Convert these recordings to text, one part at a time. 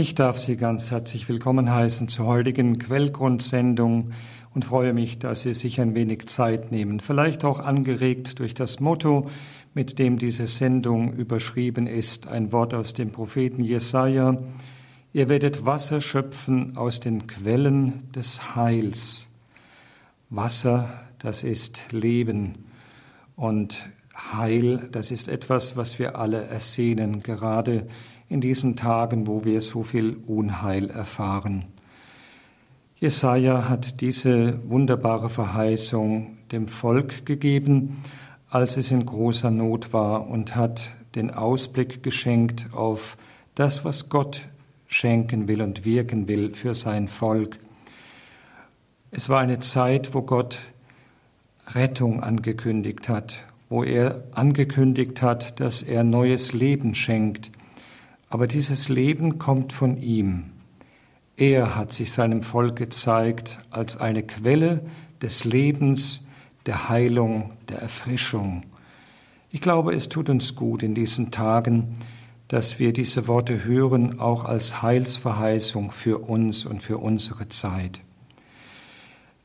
Ich darf Sie ganz herzlich willkommen heißen zur heutigen Quellgrundsendung und freue mich, dass Sie sich ein wenig Zeit nehmen. Vielleicht auch angeregt durch das Motto, mit dem diese Sendung überschrieben ist, ein Wort aus dem Propheten Jesaja. Ihr werdet Wasser schöpfen aus den Quellen des Heils. Wasser, das ist Leben und Heil, das ist etwas, was wir alle ersehnen, gerade in diesen Tagen, wo wir so viel Unheil erfahren. Jesaja hat diese wunderbare Verheißung dem Volk gegeben, als es in großer Not war und hat den Ausblick geschenkt auf das, was Gott schenken will und wirken will für sein Volk. Es war eine Zeit, wo Gott Rettung angekündigt hat, wo er angekündigt hat, dass er neues Leben schenkt, aber dieses Leben kommt von ihm. Er hat sich seinem Volk gezeigt als eine Quelle des Lebens, der Heilung, der Erfrischung. Ich glaube, es tut uns gut in diesen Tagen, dass wir diese Worte hören, auch als Heilsverheißung für uns und für unsere Zeit.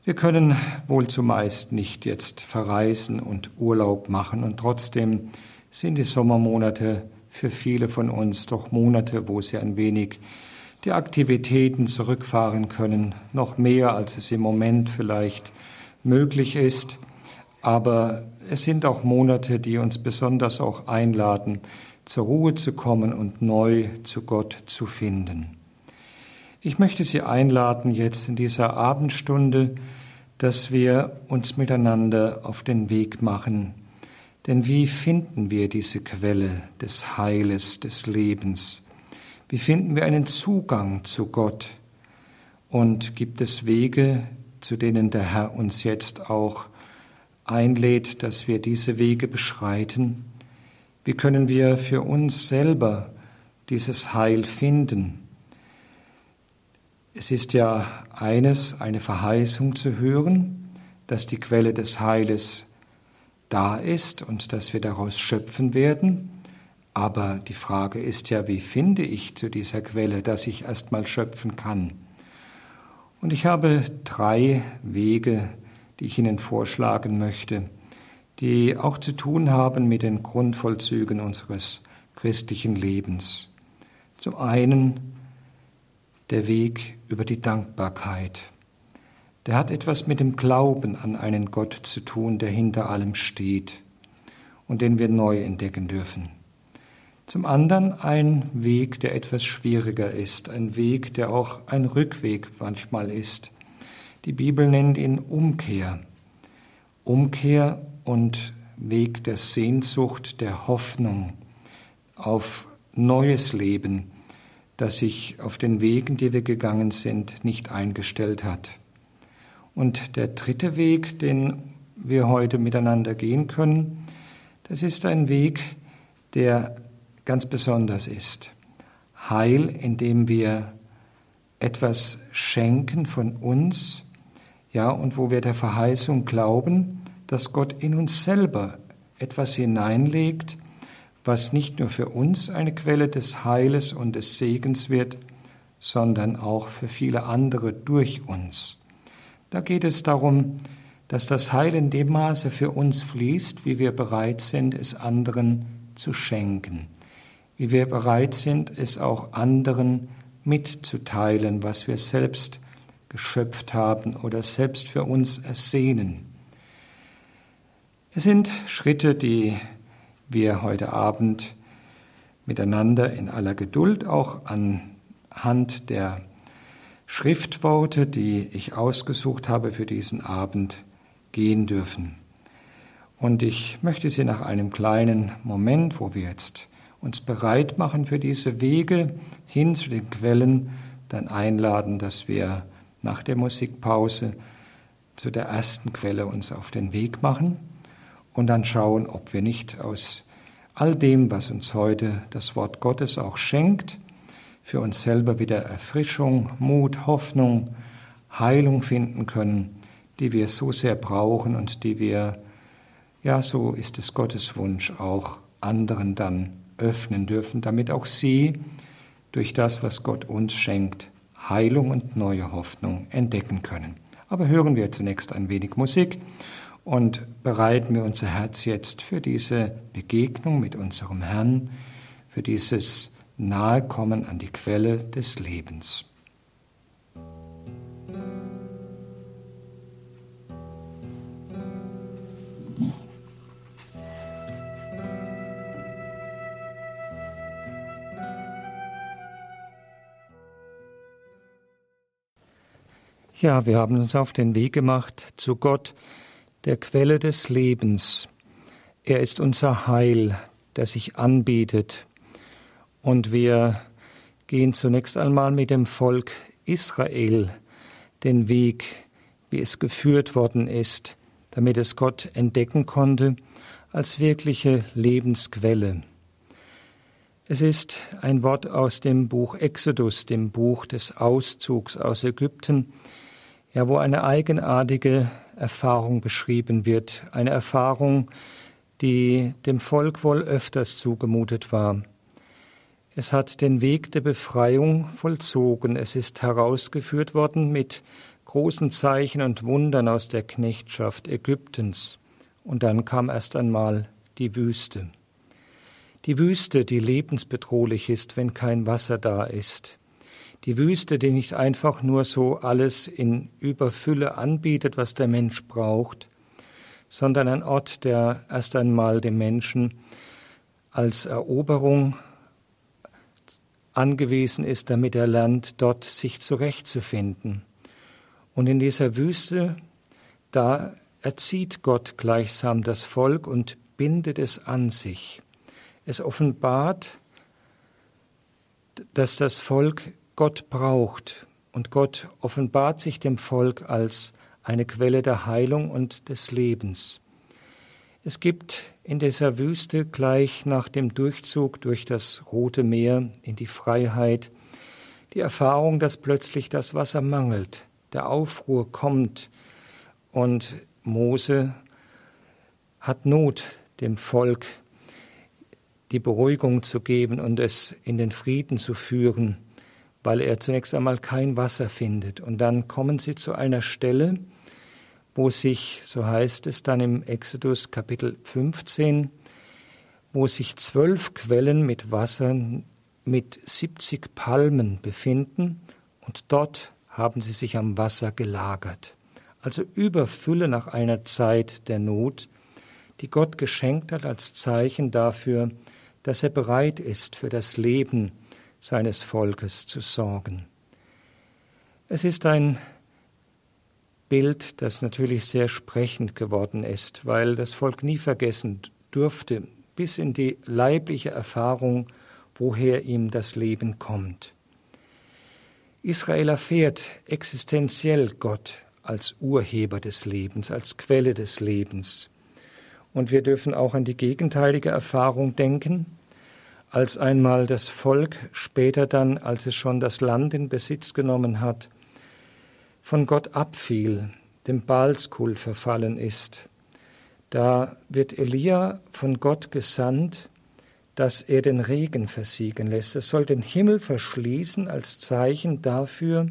Wir können wohl zumeist nicht jetzt verreisen und Urlaub machen und trotzdem sind die Sommermonate für viele von uns doch Monate, wo sie ein wenig die Aktivitäten zurückfahren können, noch mehr als es im Moment vielleicht möglich ist. Aber es sind auch Monate, die uns besonders auch einladen, zur Ruhe zu kommen und neu zu Gott zu finden. Ich möchte Sie einladen, jetzt in dieser Abendstunde, dass wir uns miteinander auf den Weg machen, denn wie finden wir diese Quelle des Heiles, des Lebens? Wie finden wir einen Zugang zu Gott? Und gibt es Wege, zu denen der Herr uns jetzt auch einlädt, dass wir diese Wege beschreiten? Wie können wir für uns selber dieses Heil finden? Es ist ja eines, eine Verheißung zu hören, dass die Quelle des Heiles da ist und dass wir daraus schöpfen werden. Aber die Frage ist ja, wie finde ich zu dieser Quelle, dass ich erstmal schöpfen kann? Und ich habe drei Wege, die ich Ihnen vorschlagen möchte, die auch zu tun haben mit den Grundvollzügen unseres christlichen Lebens. Zum einen der Weg über die Dankbarkeit der hat etwas mit dem Glauben an einen Gott zu tun, der hinter allem steht und den wir neu entdecken dürfen. Zum anderen ein Weg, der etwas schwieriger ist, ein Weg, der auch ein Rückweg manchmal ist. Die Bibel nennt ihn Umkehr. Umkehr und Weg der Sehnsucht, der Hoffnung auf neues Leben, das sich auf den Wegen, die wir gegangen sind, nicht eingestellt hat. Und der dritte Weg, den wir heute miteinander gehen können, das ist ein Weg, der ganz besonders ist. Heil, indem wir etwas schenken von uns, ja, und wo wir der Verheißung glauben, dass Gott in uns selber etwas hineinlegt, was nicht nur für uns eine Quelle des Heiles und des Segens wird, sondern auch für viele andere durch uns. Da geht es darum, dass das Heil in dem Maße für uns fließt, wie wir bereit sind, es anderen zu schenken, wie wir bereit sind, es auch anderen mitzuteilen, was wir selbst geschöpft haben oder selbst für uns ersehnen. Es sind Schritte, die wir heute Abend miteinander in aller Geduld auch anhand der Schriftworte, die ich ausgesucht habe für diesen Abend, gehen dürfen. Und ich möchte Sie nach einem kleinen Moment, wo wir jetzt uns bereit machen für diese Wege hin zu den Quellen, dann einladen, dass wir nach der Musikpause zu der ersten Quelle uns auf den Weg machen und dann schauen, ob wir nicht aus all dem, was uns heute das Wort Gottes auch schenkt, für uns selber wieder Erfrischung, Mut, Hoffnung, Heilung finden können, die wir so sehr brauchen und die wir, ja, so ist es Gottes Wunsch, auch anderen dann öffnen dürfen, damit auch sie durch das, was Gott uns schenkt, Heilung und neue Hoffnung entdecken können. Aber hören wir zunächst ein wenig Musik und bereiten wir unser Herz jetzt für diese Begegnung mit unserem Herrn, für dieses Nahekommen an die Quelle des Lebens. Ja, wir haben uns auf den Weg gemacht zu Gott, der Quelle des Lebens. Er ist unser Heil, der sich anbietet. Und wir gehen zunächst einmal mit dem Volk Israel den Weg, wie es geführt worden ist, damit es Gott entdecken konnte als wirkliche Lebensquelle. Es ist ein Wort aus dem Buch Exodus, dem Buch des Auszugs aus Ägypten, ja, wo eine eigenartige Erfahrung beschrieben wird, eine Erfahrung, die dem Volk wohl öfters zugemutet war. Es hat den Weg der Befreiung vollzogen, es ist herausgeführt worden mit großen Zeichen und Wundern aus der Knechtschaft Ägyptens, und dann kam erst einmal die Wüste. Die Wüste, die lebensbedrohlich ist, wenn kein Wasser da ist. Die Wüste, die nicht einfach nur so alles in Überfülle anbietet, was der Mensch braucht, sondern ein Ort, der erst einmal dem Menschen als Eroberung angewiesen ist, damit er lernt, dort sich zurechtzufinden. Und in dieser Wüste, da erzieht Gott gleichsam das Volk und bindet es an sich. Es offenbart, dass das Volk Gott braucht und Gott offenbart sich dem Volk als eine Quelle der Heilung und des Lebens. Es gibt in dieser Wüste gleich nach dem Durchzug durch das Rote Meer in die Freiheit die Erfahrung, dass plötzlich das Wasser mangelt, der Aufruhr kommt und Mose hat Not, dem Volk die Beruhigung zu geben und es in den Frieden zu führen weil er zunächst einmal kein Wasser findet. Und dann kommen sie zu einer Stelle, wo sich, so heißt es dann im Exodus Kapitel 15, wo sich zwölf Quellen mit Wasser mit 70 Palmen befinden und dort haben sie sich am Wasser gelagert. Also Überfülle nach einer Zeit der Not, die Gott geschenkt hat als Zeichen dafür, dass er bereit ist für das Leben, seines Volkes zu sorgen. Es ist ein Bild, das natürlich sehr sprechend geworden ist, weil das Volk nie vergessen durfte, bis in die leibliche Erfahrung, woher ihm das Leben kommt. Israel erfährt existenziell Gott als Urheber des Lebens, als Quelle des Lebens. Und wir dürfen auch an die gegenteilige Erfahrung denken, als einmal das Volk später dann, als es schon das Land in Besitz genommen hat, von Gott abfiel, dem Baalskult verfallen ist. Da wird Elia von Gott gesandt, dass er den Regen versiegen lässt. Es soll den Himmel verschließen als Zeichen dafür,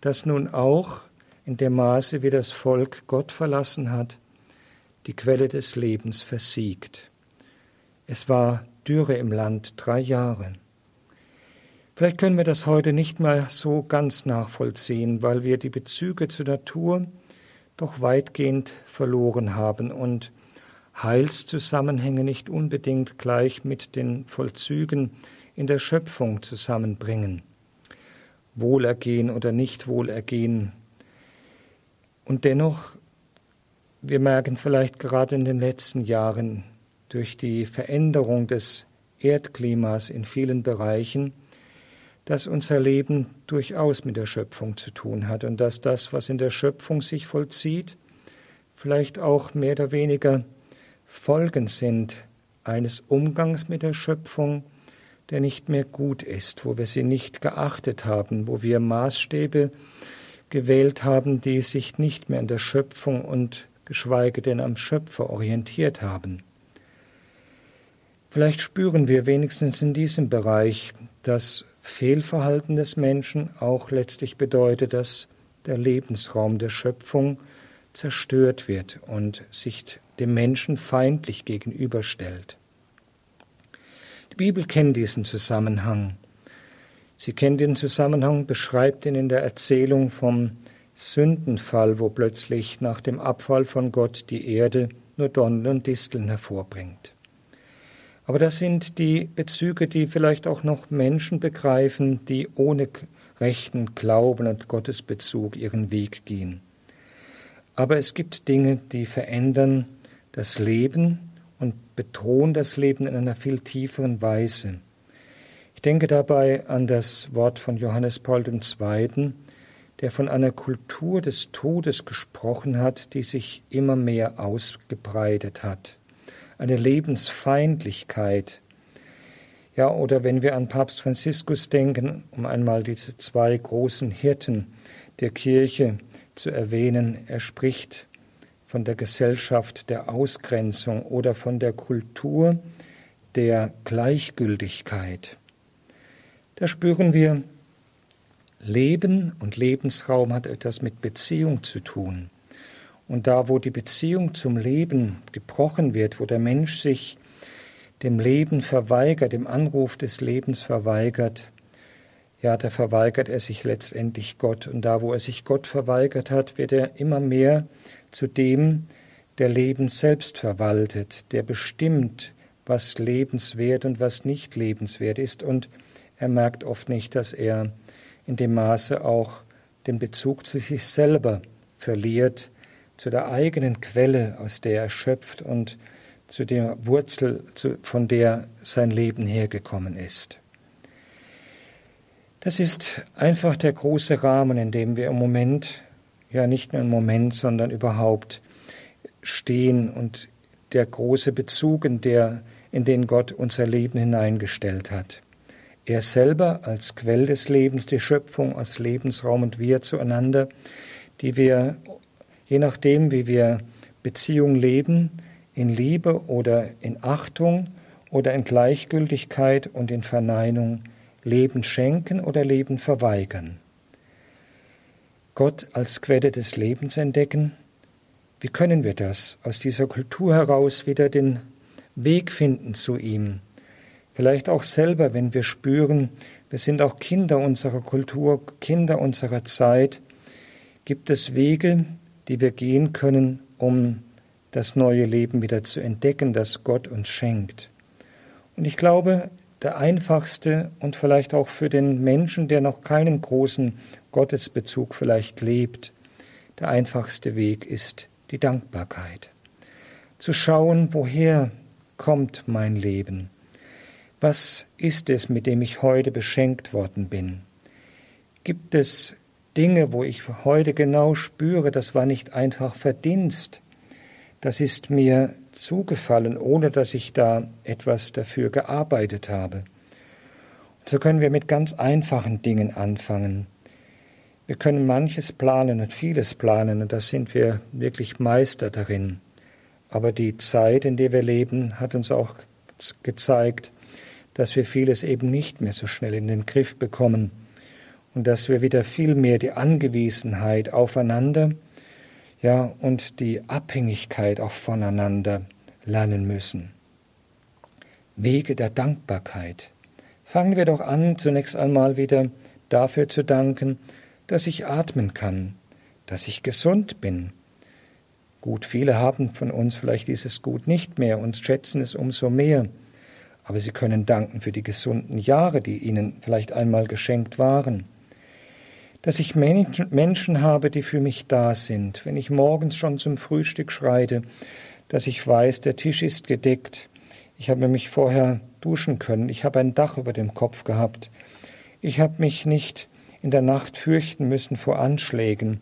dass nun auch in dem Maße, wie das Volk Gott verlassen hat, die Quelle des Lebens versiegt. Es war Dürre im Land, drei Jahre. Vielleicht können wir das heute nicht mehr so ganz nachvollziehen, weil wir die Bezüge zur Natur doch weitgehend verloren haben und Heilszusammenhänge nicht unbedingt gleich mit den Vollzügen in der Schöpfung zusammenbringen. Wohlergehen oder Nichtwohlergehen. Und dennoch, wir merken vielleicht gerade in den letzten Jahren, durch die Veränderung des Erdklimas in vielen Bereichen, dass unser Leben durchaus mit der Schöpfung zu tun hat und dass das, was in der Schöpfung sich vollzieht, vielleicht auch mehr oder weniger Folgen sind eines Umgangs mit der Schöpfung, der nicht mehr gut ist, wo wir sie nicht geachtet haben, wo wir Maßstäbe gewählt haben, die sich nicht mehr an der Schöpfung und geschweige denn am Schöpfer orientiert haben. Vielleicht spüren wir wenigstens in diesem Bereich, dass Fehlverhalten des Menschen auch letztlich bedeutet, dass der Lebensraum der Schöpfung zerstört wird und sich dem Menschen feindlich gegenüberstellt. Die Bibel kennt diesen Zusammenhang. Sie kennt den Zusammenhang, beschreibt ihn in der Erzählung vom Sündenfall, wo plötzlich nach dem Abfall von Gott die Erde nur Dornen und Disteln hervorbringt. Aber das sind die Bezüge, die vielleicht auch noch Menschen begreifen, die ohne rechten Glauben und Gottesbezug ihren Weg gehen. Aber es gibt Dinge, die verändern das Leben und betonen das Leben in einer viel tieferen Weise. Ich denke dabei an das Wort von Johannes Paul II., der von einer Kultur des Todes gesprochen hat, die sich immer mehr ausgebreitet hat. Eine Lebensfeindlichkeit. Ja, oder wenn wir an Papst Franziskus denken, um einmal diese zwei großen Hirten der Kirche zu erwähnen, er spricht von der Gesellschaft der Ausgrenzung oder von der Kultur der Gleichgültigkeit. Da spüren wir, Leben und Lebensraum hat etwas mit Beziehung zu tun. Und da, wo die Beziehung zum Leben gebrochen wird, wo der Mensch sich dem Leben verweigert, dem Anruf des Lebens verweigert, ja, da verweigert er sich letztendlich Gott. Und da, wo er sich Gott verweigert hat, wird er immer mehr zu dem, der Leben selbst verwaltet, der bestimmt, was lebenswert und was nicht lebenswert ist. Und er merkt oft nicht, dass er in dem Maße auch den Bezug zu sich selber verliert, zu der eigenen Quelle, aus der er schöpft und zu der Wurzel, von der sein Leben hergekommen ist. Das ist einfach der große Rahmen, in dem wir im Moment, ja nicht nur im Moment, sondern überhaupt stehen und der große Bezug, in, der, in den Gott unser Leben hineingestellt hat. Er selber als Quell des Lebens, die Schöpfung als Lebensraum und wir zueinander, die wir, je nachdem, wie wir Beziehung leben, in Liebe oder in Achtung oder in Gleichgültigkeit und in Verneinung Leben schenken oder Leben verweigern. Gott als Quelle des Lebens entdecken, wie können wir das aus dieser Kultur heraus wieder den Weg finden zu ihm, Vielleicht auch selber, wenn wir spüren, wir sind auch Kinder unserer Kultur, Kinder unserer Zeit, gibt es Wege, die wir gehen können, um das neue Leben wieder zu entdecken, das Gott uns schenkt. Und ich glaube, der einfachste und vielleicht auch für den Menschen, der noch keinen großen Gottesbezug vielleicht lebt, der einfachste Weg ist die Dankbarkeit. Zu schauen, woher kommt mein Leben? Was ist es, mit dem ich heute beschenkt worden bin? Gibt es Dinge, wo ich heute genau spüre, das war nicht einfach Verdienst, das ist mir zugefallen, ohne dass ich da etwas dafür gearbeitet habe. Und so können wir mit ganz einfachen Dingen anfangen. Wir können manches planen und vieles planen, und da sind wir wirklich Meister darin. Aber die Zeit, in der wir leben, hat uns auch gezeigt, dass wir vieles eben nicht mehr so schnell in den Griff bekommen und dass wir wieder viel mehr die Angewiesenheit aufeinander, ja, und die Abhängigkeit auch voneinander lernen müssen. Wege der Dankbarkeit. Fangen wir doch an, zunächst einmal wieder dafür zu danken, dass ich atmen kann, dass ich gesund bin. Gut, viele haben von uns vielleicht dieses Gut nicht mehr und schätzen es umso mehr aber sie können danken für die gesunden Jahre, die ihnen vielleicht einmal geschenkt waren. Dass ich Menschen habe, die für mich da sind, wenn ich morgens schon zum Frühstück schreite, dass ich weiß, der Tisch ist gedeckt, ich habe mich vorher duschen können, ich habe ein Dach über dem Kopf gehabt, ich habe mich nicht in der Nacht fürchten müssen vor Anschlägen,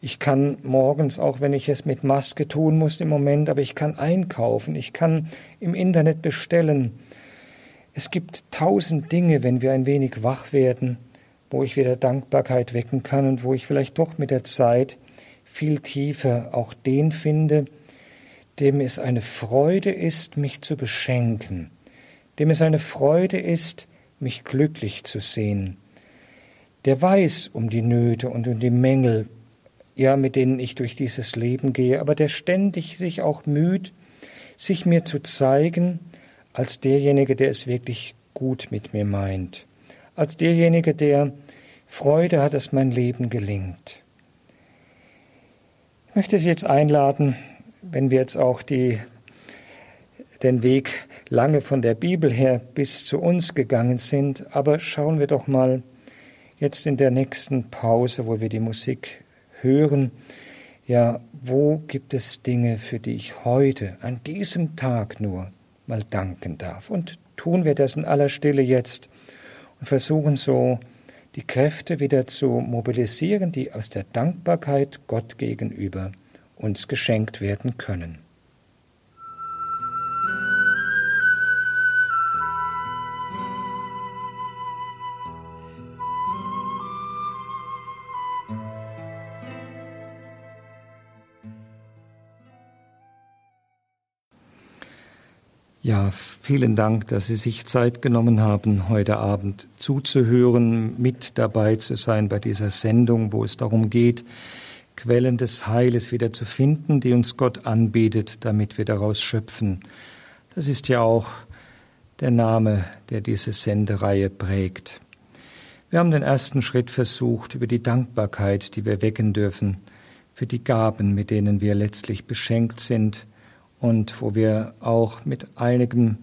ich kann morgens, auch wenn ich es mit Maske tun muss im Moment, aber ich kann einkaufen, ich kann im Internet bestellen. Es gibt tausend Dinge, wenn wir ein wenig wach werden, wo ich wieder Dankbarkeit wecken kann und wo ich vielleicht doch mit der Zeit viel tiefer auch den finde, dem es eine Freude ist, mich zu beschenken, dem es eine Freude ist, mich glücklich zu sehen. Der weiß um die Nöte und um die Mängel, ja, mit denen ich durch dieses Leben gehe, aber der ständig sich auch müht, sich mir zu zeigen als derjenige, der es wirklich gut mit mir meint, als derjenige, der Freude hat, dass mein Leben gelingt. Ich möchte Sie jetzt einladen, wenn wir jetzt auch die, den Weg lange von der Bibel her bis zu uns gegangen sind, aber schauen wir doch mal jetzt in der nächsten Pause, wo wir die Musik hören, ja, wo gibt es Dinge, für die ich heute, an diesem Tag nur, mal danken darf? Und tun wir das in aller Stille jetzt und versuchen so, die Kräfte wieder zu mobilisieren, die aus der Dankbarkeit Gott gegenüber uns geschenkt werden können. Ja, vielen Dank, dass Sie sich Zeit genommen haben, heute Abend zuzuhören, mit dabei zu sein bei dieser Sendung, wo es darum geht, Quellen des Heiles wieder zu finden, die uns Gott anbietet, damit wir daraus schöpfen. Das ist ja auch der Name, der diese Sendereihe prägt. Wir haben den ersten Schritt versucht über die Dankbarkeit, die wir wecken dürfen, für die Gaben, mit denen wir letztlich beschenkt sind, und wo wir auch mit einigem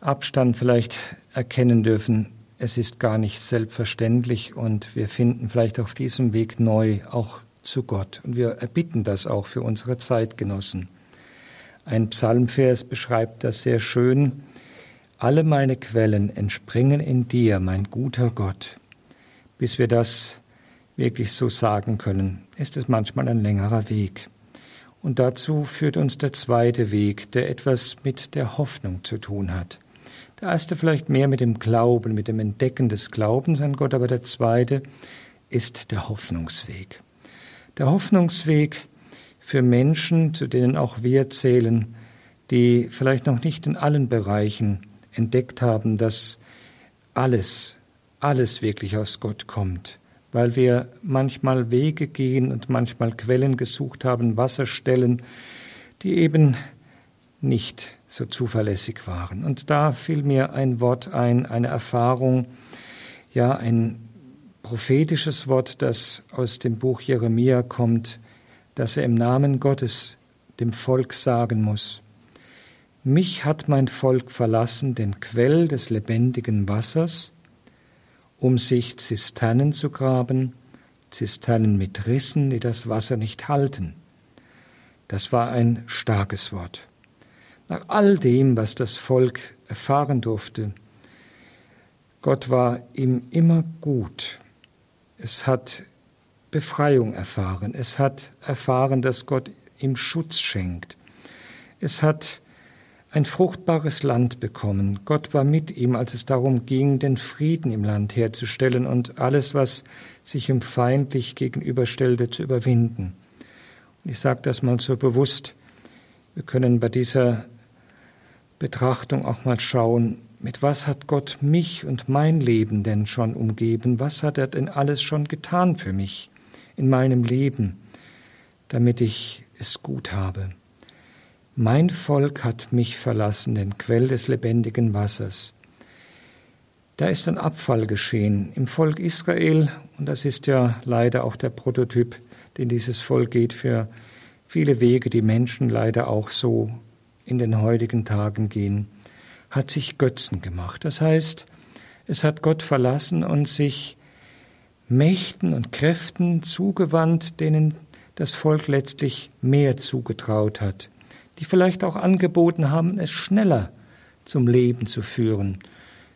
Abstand vielleicht erkennen dürfen, es ist gar nicht selbstverständlich und wir finden vielleicht auf diesem Weg neu auch zu Gott. Und wir erbitten das auch für unsere Zeitgenossen. Ein Psalmvers beschreibt das sehr schön. Alle meine Quellen entspringen in dir, mein guter Gott. Bis wir das wirklich so sagen können, ist es manchmal ein längerer Weg. Und dazu führt uns der zweite Weg, der etwas mit der Hoffnung zu tun hat. Der erste vielleicht mehr mit dem Glauben, mit dem Entdecken des Glaubens an Gott, aber der zweite ist der Hoffnungsweg. Der Hoffnungsweg für Menschen, zu denen auch wir zählen, die vielleicht noch nicht in allen Bereichen entdeckt haben, dass alles, alles wirklich aus Gott kommt weil wir manchmal Wege gehen und manchmal Quellen gesucht haben, Wasserstellen, die eben nicht so zuverlässig waren. Und da fiel mir ein Wort ein, eine Erfahrung, ja, ein prophetisches Wort, das aus dem Buch Jeremia kommt, dass er im Namen Gottes dem Volk sagen muss, mich hat mein Volk verlassen, den Quell des lebendigen Wassers, um sich Zisternen zu graben, Zisternen mit Rissen, die das Wasser nicht halten. Das war ein starkes Wort. Nach all dem, was das Volk erfahren durfte, Gott war ihm immer gut. Es hat Befreiung erfahren. Es hat erfahren, dass Gott ihm Schutz schenkt. Es hat ein fruchtbares Land bekommen. Gott war mit ihm, als es darum ging, den Frieden im Land herzustellen und alles, was sich ihm feindlich gegenüberstellte, zu überwinden. Und ich sage das mal so bewusst, wir können bei dieser Betrachtung auch mal schauen, mit was hat Gott mich und mein Leben denn schon umgeben? Was hat er denn alles schon getan für mich in meinem Leben, damit ich es gut habe? Mein Volk hat mich verlassen, den Quell des lebendigen Wassers. Da ist ein Abfall geschehen im Volk Israel, und das ist ja leider auch der Prototyp, den dieses Volk geht für viele Wege, die Menschen leider auch so in den heutigen Tagen gehen, hat sich Götzen gemacht. Das heißt, es hat Gott verlassen und sich Mächten und Kräften zugewandt, denen das Volk letztlich mehr zugetraut hat die vielleicht auch angeboten haben, es schneller zum Leben zu führen,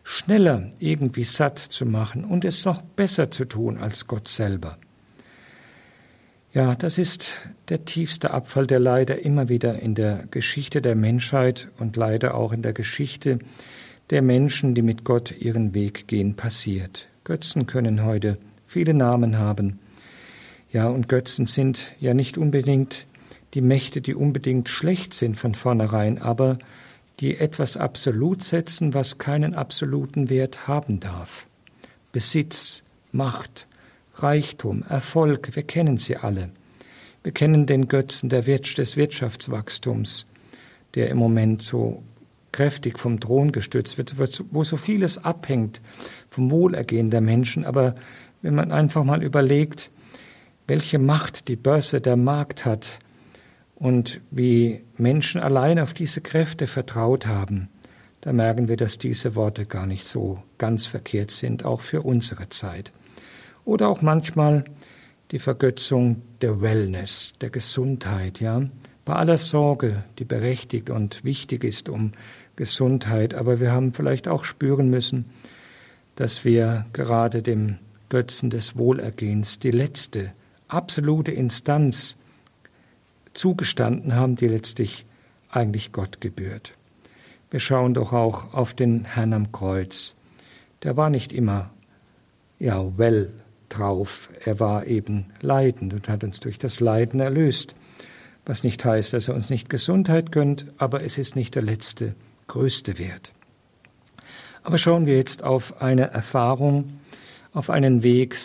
schneller irgendwie satt zu machen und es noch besser zu tun als Gott selber. Ja, das ist der tiefste Abfall, der leider immer wieder in der Geschichte der Menschheit und leider auch in der Geschichte der Menschen, die mit Gott ihren Weg gehen, passiert. Götzen können heute viele Namen haben. Ja, und Götzen sind ja nicht unbedingt die Mächte, die unbedingt schlecht sind von vornherein, aber die etwas absolut setzen, was keinen absoluten Wert haben darf. Besitz, Macht, Reichtum, Erfolg, wir kennen sie alle. Wir kennen den Götzen des Wirtschaftswachstums, der im Moment so kräftig vom Thron gestützt wird, wo so vieles abhängt vom Wohlergehen der Menschen. Aber wenn man einfach mal überlegt, welche Macht die Börse, der Markt hat und wie Menschen allein auf diese Kräfte vertraut haben, da merken wir, dass diese Worte gar nicht so ganz verkehrt sind, auch für unsere Zeit. Oder auch manchmal die Vergötzung der Wellness, der Gesundheit, ja. Bei aller Sorge, die berechtigt und wichtig ist um Gesundheit, aber wir haben vielleicht auch spüren müssen, dass wir gerade dem Götzen des Wohlergehens die letzte absolute Instanz zugestanden haben, die letztlich eigentlich Gott gebührt. Wir schauen doch auch auf den Herrn am Kreuz. Der war nicht immer ja well drauf, er war eben leidend und hat uns durch das Leiden erlöst. Was nicht heißt, dass er uns nicht Gesundheit gönnt, aber es ist nicht der letzte, größte Wert. Aber schauen wir jetzt auf eine Erfahrung, auf einen Weg,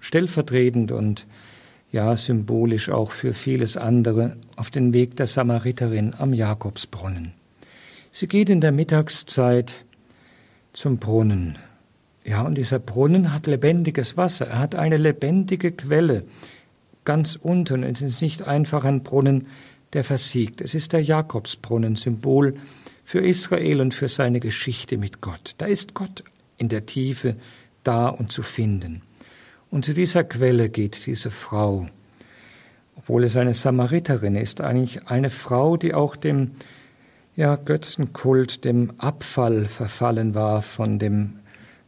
stellvertretend und ja symbolisch auch für vieles andere, auf den Weg der Samariterin am Jakobsbrunnen. Sie geht in der Mittagszeit zum Brunnen. Ja, und dieser Brunnen hat lebendiges Wasser. Er hat eine lebendige Quelle ganz unten. Es ist nicht einfach ein Brunnen, der versiegt. Es ist der Jakobsbrunnen, Symbol für Israel und für seine Geschichte mit Gott. Da ist Gott in der Tiefe da und zu finden. Und zu dieser Quelle geht diese Frau, obwohl es eine Samariterin ist, eigentlich eine Frau, die auch dem ja, Götzenkult, dem Abfall verfallen war von dem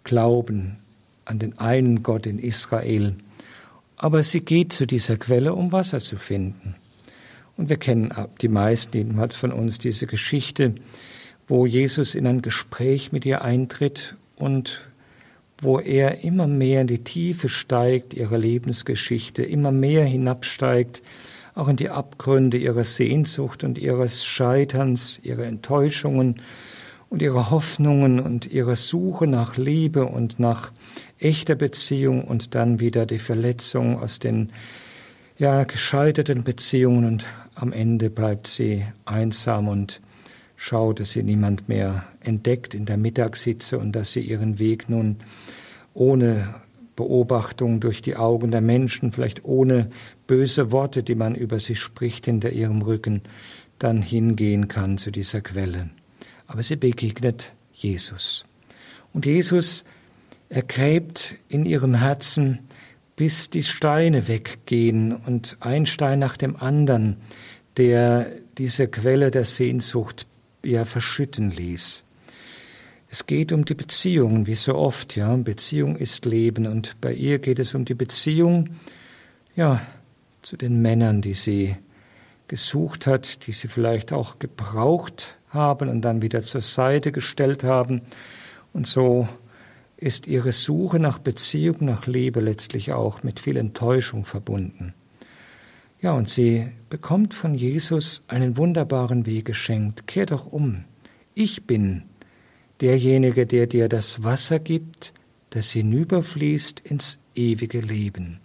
Glauben an den einen Gott in Israel. Aber sie geht zu dieser Quelle, um Wasser zu finden. Und wir kennen die meisten jedenfalls von uns diese Geschichte, wo Jesus in ein Gespräch mit ihr eintritt und wo er immer mehr in die Tiefe steigt ihrer Lebensgeschichte, immer mehr hinabsteigt, auch in die Abgründe ihrer Sehnsucht und ihres Scheiterns, ihrer Enttäuschungen und ihrer Hoffnungen und ihrer Suche nach Liebe und nach echter Beziehung und dann wieder die Verletzung aus den ja gescheiterten Beziehungen und am Ende bleibt sie einsam und schaut, dass sie niemand mehr entdeckt in der Mittagshitze und dass sie ihren Weg nun ohne Beobachtung durch die Augen der Menschen, vielleicht ohne böse Worte, die man über sie spricht hinter ihrem Rücken, dann hingehen kann zu dieser Quelle. Aber sie begegnet Jesus. Und Jesus ergräbt in ihrem Herzen, bis die Steine weggehen und ein Stein nach dem anderen, der diese Quelle der Sehnsucht ja verschütten ließ. Es geht um die Beziehung, wie so oft, ja. Beziehung ist Leben und bei ihr geht es um die Beziehung, ja, zu den Männern, die sie gesucht hat, die sie vielleicht auch gebraucht haben und dann wieder zur Seite gestellt haben. Und so ist ihre Suche nach Beziehung, nach Liebe letztlich auch mit viel Enttäuschung verbunden. Ja, und sie bekommt von Jesus einen wunderbaren Weg geschenkt. Kehr doch um. Ich bin derjenige, der dir das Wasser gibt, das hinüberfließt ins ewige Leben.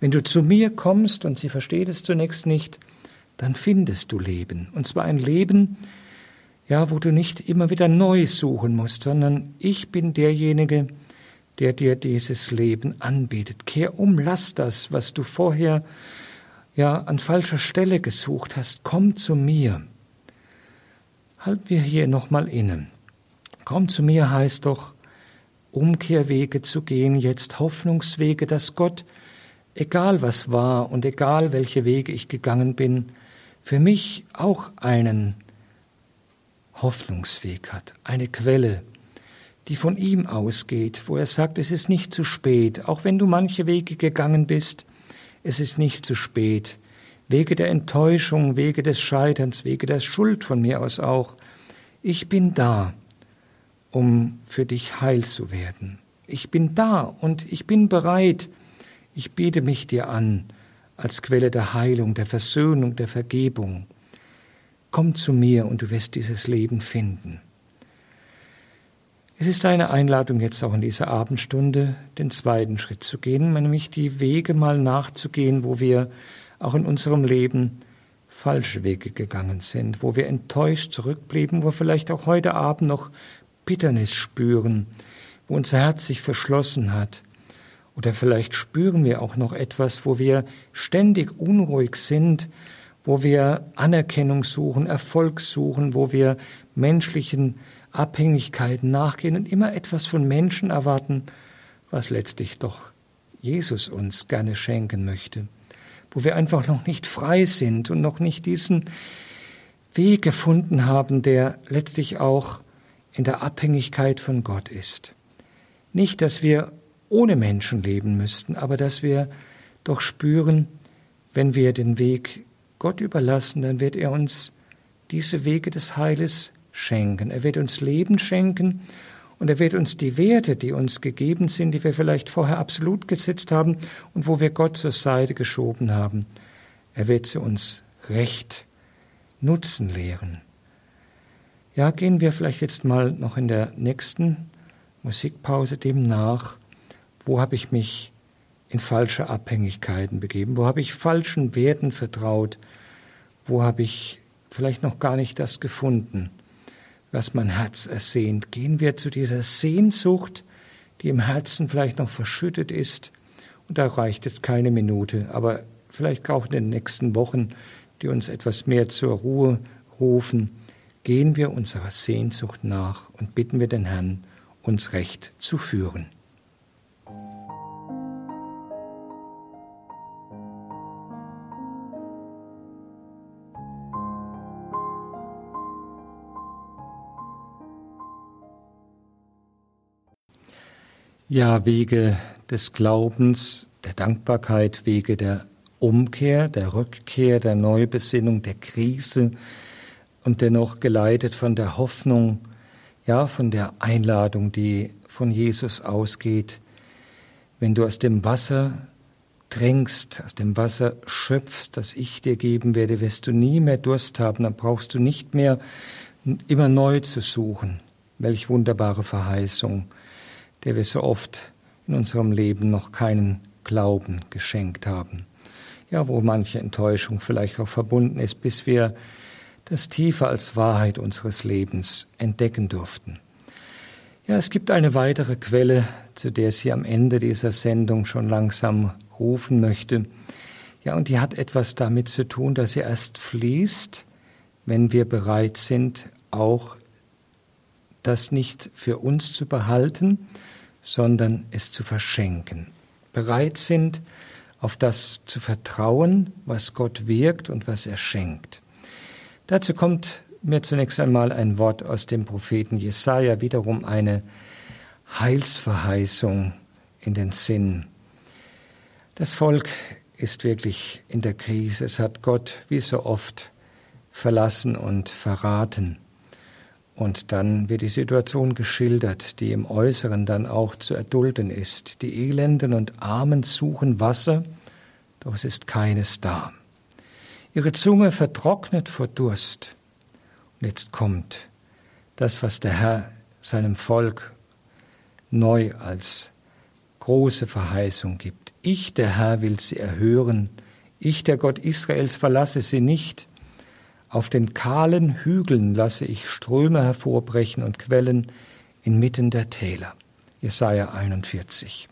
Wenn du zu mir kommst und sie versteht es zunächst nicht, dann findest du Leben. Und zwar ein Leben, ja, wo du nicht immer wieder neu suchen musst, sondern ich bin derjenige, der dir dieses Leben anbietet. Kehr um, lass das, was du vorher ja an falscher Stelle gesucht hast. Komm zu mir. Halten wir hier nochmal inne. Komm zu mir heißt doch, Umkehrwege zu gehen, jetzt Hoffnungswege, dass Gott, egal was war und egal welche Wege ich gegangen bin, für mich auch einen Hoffnungsweg hat, eine Quelle, die von ihm ausgeht, wo er sagt, es ist nicht zu spät, auch wenn du manche Wege gegangen bist, es ist nicht zu spät. Wege der Enttäuschung, Wege des Scheiterns, Wege der Schuld von mir aus auch. Ich bin da um für dich heil zu werden. Ich bin da und ich bin bereit. Ich biete mich dir an als Quelle der Heilung, der Versöhnung, der Vergebung. komm zu mir und du wirst dieses Leben finden. Es ist eine Einladung jetzt auch in dieser Abendstunde, den zweiten Schritt zu gehen, nämlich die Wege mal nachzugehen, wo wir auch in unserem Leben falsche Wege gegangen sind, wo wir enttäuscht zurückblieben, wo vielleicht auch heute Abend noch Bitternis spüren, wo unser Herz sich verschlossen hat. Oder vielleicht spüren wir auch noch etwas, wo wir ständig unruhig sind, wo wir Anerkennung suchen, Erfolg suchen, wo wir menschlichen Abhängigkeiten nachgehen und immer etwas von Menschen erwarten, was letztlich doch Jesus uns gerne schenken möchte, wo wir einfach noch nicht frei sind und noch nicht diesen Weg gefunden haben, der letztlich auch in der Abhängigkeit von Gott ist. Nicht, dass wir ohne Menschen leben müssten, aber dass wir doch spüren, wenn wir den Weg Gott überlassen, dann wird er uns diese Wege des Heiles schenken. Er wird uns Leben schenken und er wird uns die Werte, die uns gegeben sind, die wir vielleicht vorher absolut gesetzt haben und wo wir Gott zur Seite geschoben haben, er wird sie uns recht nutzen lehren. Ja, gehen wir vielleicht jetzt mal noch in der nächsten Musikpause dem nach, wo habe ich mich in falsche Abhängigkeiten begeben, wo habe ich falschen Werten vertraut, wo habe ich vielleicht noch gar nicht das gefunden, was mein Herz ersehnt. Gehen wir zu dieser Sehnsucht, die im Herzen vielleicht noch verschüttet ist. Und da reicht jetzt keine Minute, aber vielleicht auch in den nächsten Wochen, die uns etwas mehr zur Ruhe rufen, gehen wir unserer Sehnsucht nach und bitten wir den Herrn, uns recht zu führen. Ja, Wege des Glaubens, der Dankbarkeit, Wege der Umkehr, der Rückkehr, der Neubesinnung, der Krise und dennoch geleitet von der Hoffnung, ja, von der Einladung, die von Jesus ausgeht. Wenn du aus dem Wasser trinkst, aus dem Wasser schöpfst, das ich dir geben werde, wirst du nie mehr Durst haben, dann brauchst du nicht mehr immer neu zu suchen. Welch wunderbare Verheißung der wir so oft in unserem Leben noch keinen Glauben geschenkt haben. Ja, wo manche Enttäuschung vielleicht auch verbunden ist, bis wir das Tiefe als Wahrheit unseres Lebens entdecken durften. Ja, es gibt eine weitere Quelle, zu der sie am Ende dieser Sendung schon langsam rufen möchte. Ja, und die hat etwas damit zu tun, dass sie erst fließt, wenn wir bereit sind, auch das nicht für uns zu behalten, sondern es zu verschenken. Bereit sind, auf das zu vertrauen, was Gott wirkt und was er schenkt. Dazu kommt mir zunächst einmal ein Wort aus dem Propheten Jesaja, wiederum eine Heilsverheißung in den Sinn. Das Volk ist wirklich in der Krise. Es hat Gott wie so oft verlassen und verraten. Und dann wird die Situation geschildert, die im Äußeren dann auch zu erdulden ist. Die Elenden und Armen suchen Wasser, doch es ist keines da. Ihre Zunge vertrocknet vor Durst. Und jetzt kommt das, was der Herr seinem Volk neu als große Verheißung gibt. Ich, der Herr, will sie erhören. Ich, der Gott Israels, verlasse sie nicht. Auf den kahlen Hügeln lasse ich Ströme hervorbrechen und Quellen inmitten der Täler. Jesaja 41.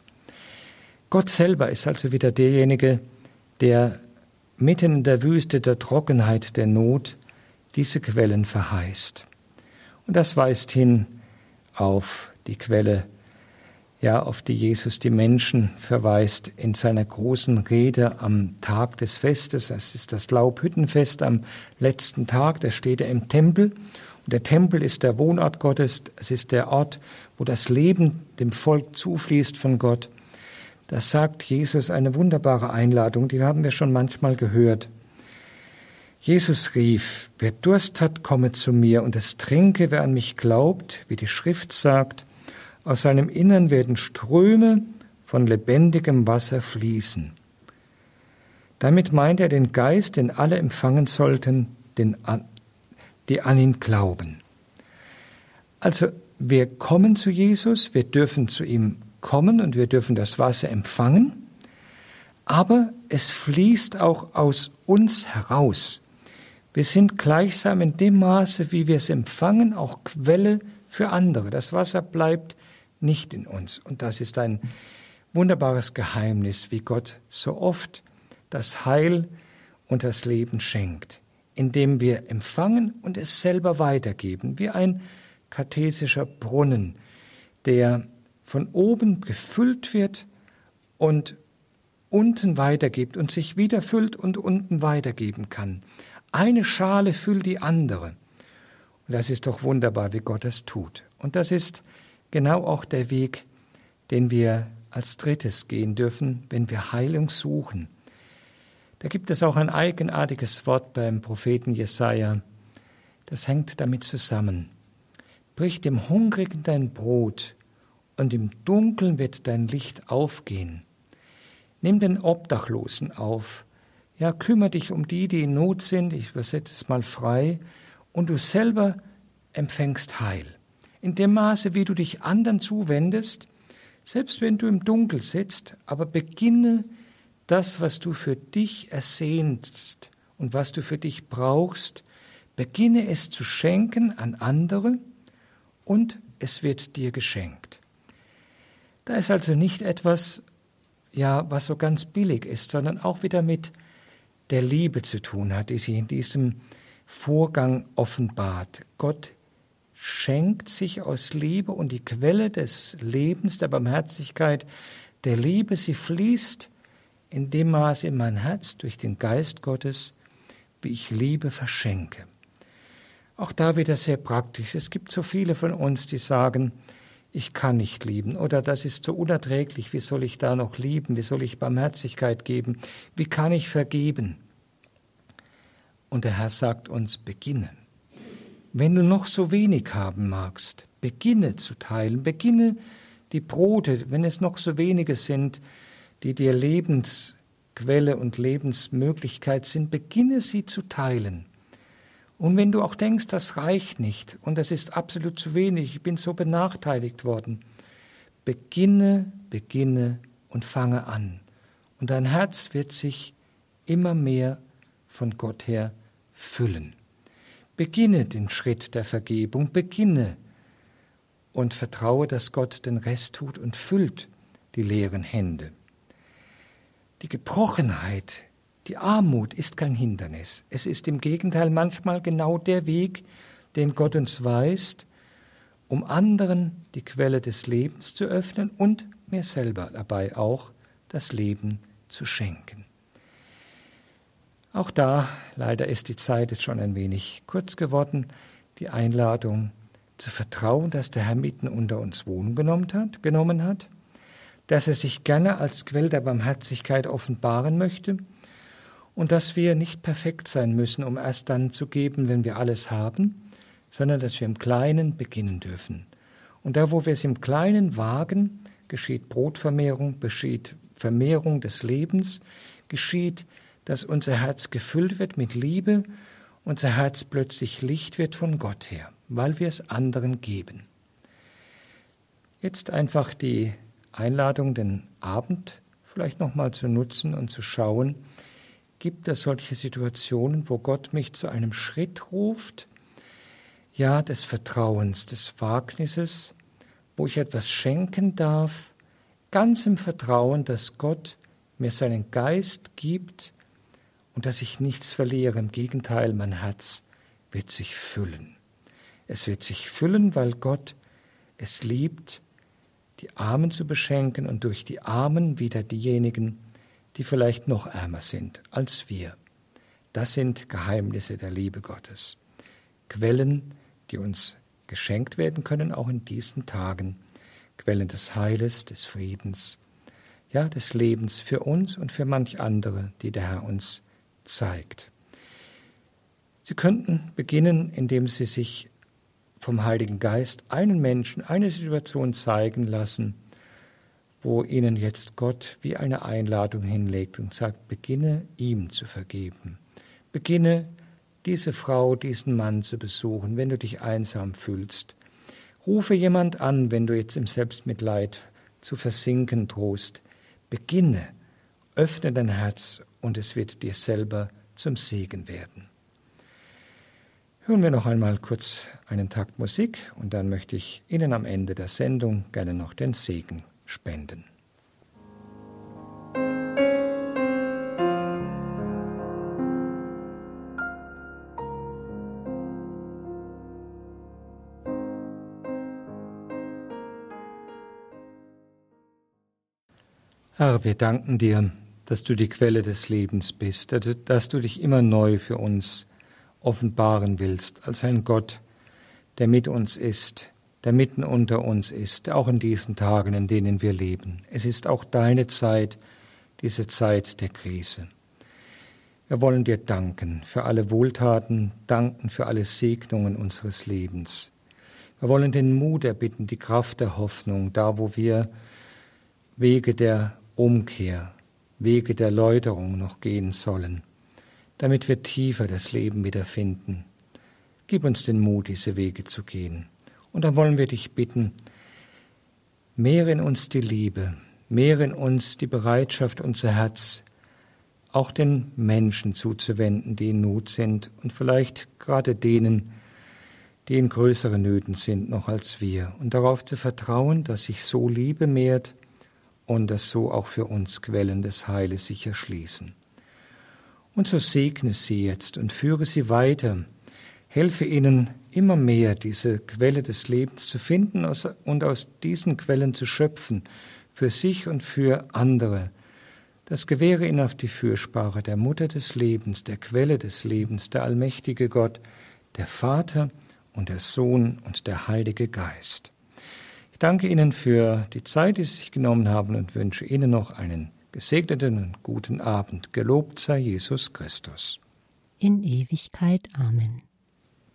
Gott selber ist also wieder derjenige, der mitten in der Wüste der Trockenheit der Not diese Quellen verheißt. Und das weist hin auf die Quelle ja, auf die Jesus die Menschen verweist in seiner großen Rede am Tag des Festes. Es ist das Laubhüttenfest am letzten Tag, da steht er im Tempel. Und der Tempel ist der Wohnort Gottes, es ist der Ort, wo das Leben dem Volk zufließt von Gott. Da sagt Jesus eine wunderbare Einladung, die haben wir schon manchmal gehört. Jesus rief, wer Durst hat, komme zu mir und es trinke, wer an mich glaubt, wie die Schrift sagt, aus seinem Innern werden Ströme von lebendigem Wasser fließen. Damit meint er den Geist, den alle empfangen sollten, den, die an ihn glauben. Also wir kommen zu Jesus, wir dürfen zu ihm kommen und wir dürfen das Wasser empfangen, aber es fließt auch aus uns heraus. Wir sind gleichsam in dem Maße, wie wir es empfangen, auch Quelle für andere. Das Wasser bleibt nicht in uns. Und das ist ein wunderbares Geheimnis, wie Gott so oft das Heil und das Leben schenkt, indem wir empfangen und es selber weitergeben, wie ein kartesischer Brunnen, der von oben gefüllt wird und unten weitergibt und sich wieder füllt und unten weitergeben kann. Eine Schale füllt die andere. Und das ist doch wunderbar, wie Gott es tut. Und das ist genau auch der Weg, den wir als drittes gehen dürfen, wenn wir Heilung suchen. Da gibt es auch ein eigenartiges Wort beim Propheten Jesaja. Das hängt damit zusammen. Brich dem Hungrigen dein Brot und im Dunkeln wird dein Licht aufgehen. Nimm den Obdachlosen auf. Ja, kümmere dich um die, die in Not sind. Ich übersetze es mal frei. Und du selber empfängst Heil. In dem Maße, wie du dich anderen zuwendest, selbst wenn du im Dunkel sitzt, aber beginne das, was du für dich ersehnst und was du für dich brauchst, beginne es zu schenken an andere und es wird dir geschenkt. Da ist also nicht etwas, ja, was so ganz billig ist, sondern auch wieder mit der Liebe zu tun hat, die sich in diesem Vorgang offenbart. Gott schenkt sich aus Liebe und die Quelle des Lebens, der Barmherzigkeit, der Liebe, sie fließt in dem Maße in mein Herz durch den Geist Gottes, wie ich Liebe verschenke. Auch da wieder sehr praktisch. Es gibt so viele von uns, die sagen, ich kann nicht lieben oder das ist so unerträglich, wie soll ich da noch lieben, wie soll ich Barmherzigkeit geben, wie kann ich vergeben? Und der Herr sagt uns, beginne. Wenn du noch so wenig haben magst, beginne zu teilen, beginne die Brote, wenn es noch so wenige sind, die dir Lebensquelle und Lebensmöglichkeit sind, beginne sie zu teilen. Und wenn du auch denkst, das reicht nicht und das ist absolut zu wenig, ich bin so benachteiligt worden, beginne, beginne und fange an. Und dein Herz wird sich immer mehr von Gott her füllen. Beginne den Schritt der Vergebung, beginne und vertraue, dass Gott den Rest tut und füllt die leeren Hände. Die Gebrochenheit die Armut ist kein Hindernis. Es ist im Gegenteil manchmal genau der Weg, den Gott uns weist, um anderen die Quelle des Lebens zu öffnen und mir selber dabei auch das Leben zu schenken. Auch da, leider ist die Zeit jetzt schon ein wenig kurz geworden, die Einladung zu vertrauen, dass der Herr mitten unter uns Wohnen hat, genommen hat, dass er sich gerne als Quell der Barmherzigkeit offenbaren möchte und dass wir nicht perfekt sein müssen, um erst dann zu geben, wenn wir alles haben, sondern dass wir im Kleinen beginnen dürfen. Und da, wo wir es im Kleinen wagen, geschieht Brotvermehrung, geschieht Vermehrung des Lebens, geschieht, dass unser Herz gefüllt wird mit Liebe, unser Herz plötzlich Licht wird von Gott her, weil wir es anderen geben. Jetzt einfach die Einladung, den Abend vielleicht nochmal zu nutzen und zu schauen, gibt es solche Situationen, wo Gott mich zu einem Schritt ruft, ja, des Vertrauens, des Wagnisses, wo ich etwas schenken darf, ganz im Vertrauen, dass Gott mir seinen Geist gibt und dass ich nichts verliere. Im Gegenteil, mein Herz wird sich füllen. Es wird sich füllen, weil Gott es liebt, die Armen zu beschenken und durch die Armen wieder diejenigen, die vielleicht noch ärmer sind als wir. Das sind Geheimnisse der Liebe Gottes. Quellen, die uns geschenkt werden können, auch in diesen Tagen. Quellen des Heiles, des Friedens, ja, des Lebens für uns und für manch andere, die der Herr uns zeigt. Sie könnten beginnen, indem Sie sich vom Heiligen Geist einen Menschen, eine Situation zeigen lassen, wo ihnen jetzt Gott wie eine Einladung hinlegt und sagt, beginne ihm zu vergeben. Beginne diese Frau, diesen Mann zu besuchen, wenn du dich einsam fühlst. Rufe jemand an, wenn du jetzt im Selbstmitleid zu versinken drohst. Beginne, öffne dein Herz und es wird dir selber zum Segen werden. Hören wir noch einmal kurz einen Takt Musik und dann möchte ich Ihnen am Ende der Sendung gerne noch den Segen spenden. Herr, wir danken dir, dass du die Quelle des Lebens bist, dass du dich immer neu für uns offenbaren willst, als ein Gott, der mit uns ist, der mitten unter uns ist, auch in diesen Tagen, in denen wir leben. Es ist auch deine Zeit, diese Zeit der Krise. Wir wollen dir danken für alle Wohltaten, danken für alle Segnungen unseres Lebens. Wir wollen den Mut erbitten, die Kraft der Hoffnung, da wo wir Wege der Umkehr, Wege der Läuterung noch gehen sollen damit wir tiefer das Leben wiederfinden. Gib uns den Mut, diese Wege zu gehen. Und dann wollen wir dich bitten, mehre in uns die Liebe, mehre in uns die Bereitschaft, unser Herz auch den Menschen zuzuwenden, die in Not sind und vielleicht gerade denen, die in größeren Nöten sind noch als wir, und darauf zu vertrauen, dass sich so Liebe mehrt und dass so auch für uns Quellen des Heiles sich erschließen. Und so segne sie jetzt und führe sie weiter. Helfe ihnen immer mehr, diese Quelle des Lebens zu finden und aus diesen Quellen zu schöpfen, für sich und für andere. Das gewähre ihnen auf die Fürsprache der Mutter des Lebens, der Quelle des Lebens, der allmächtige Gott, der Vater und der Sohn und der Heilige Geist. Ich danke Ihnen für die Zeit, die Sie sich genommen haben und wünsche Ihnen noch einen gesegneten und guten Abend. Gelobt sei Jesus Christus. In Ewigkeit. Amen.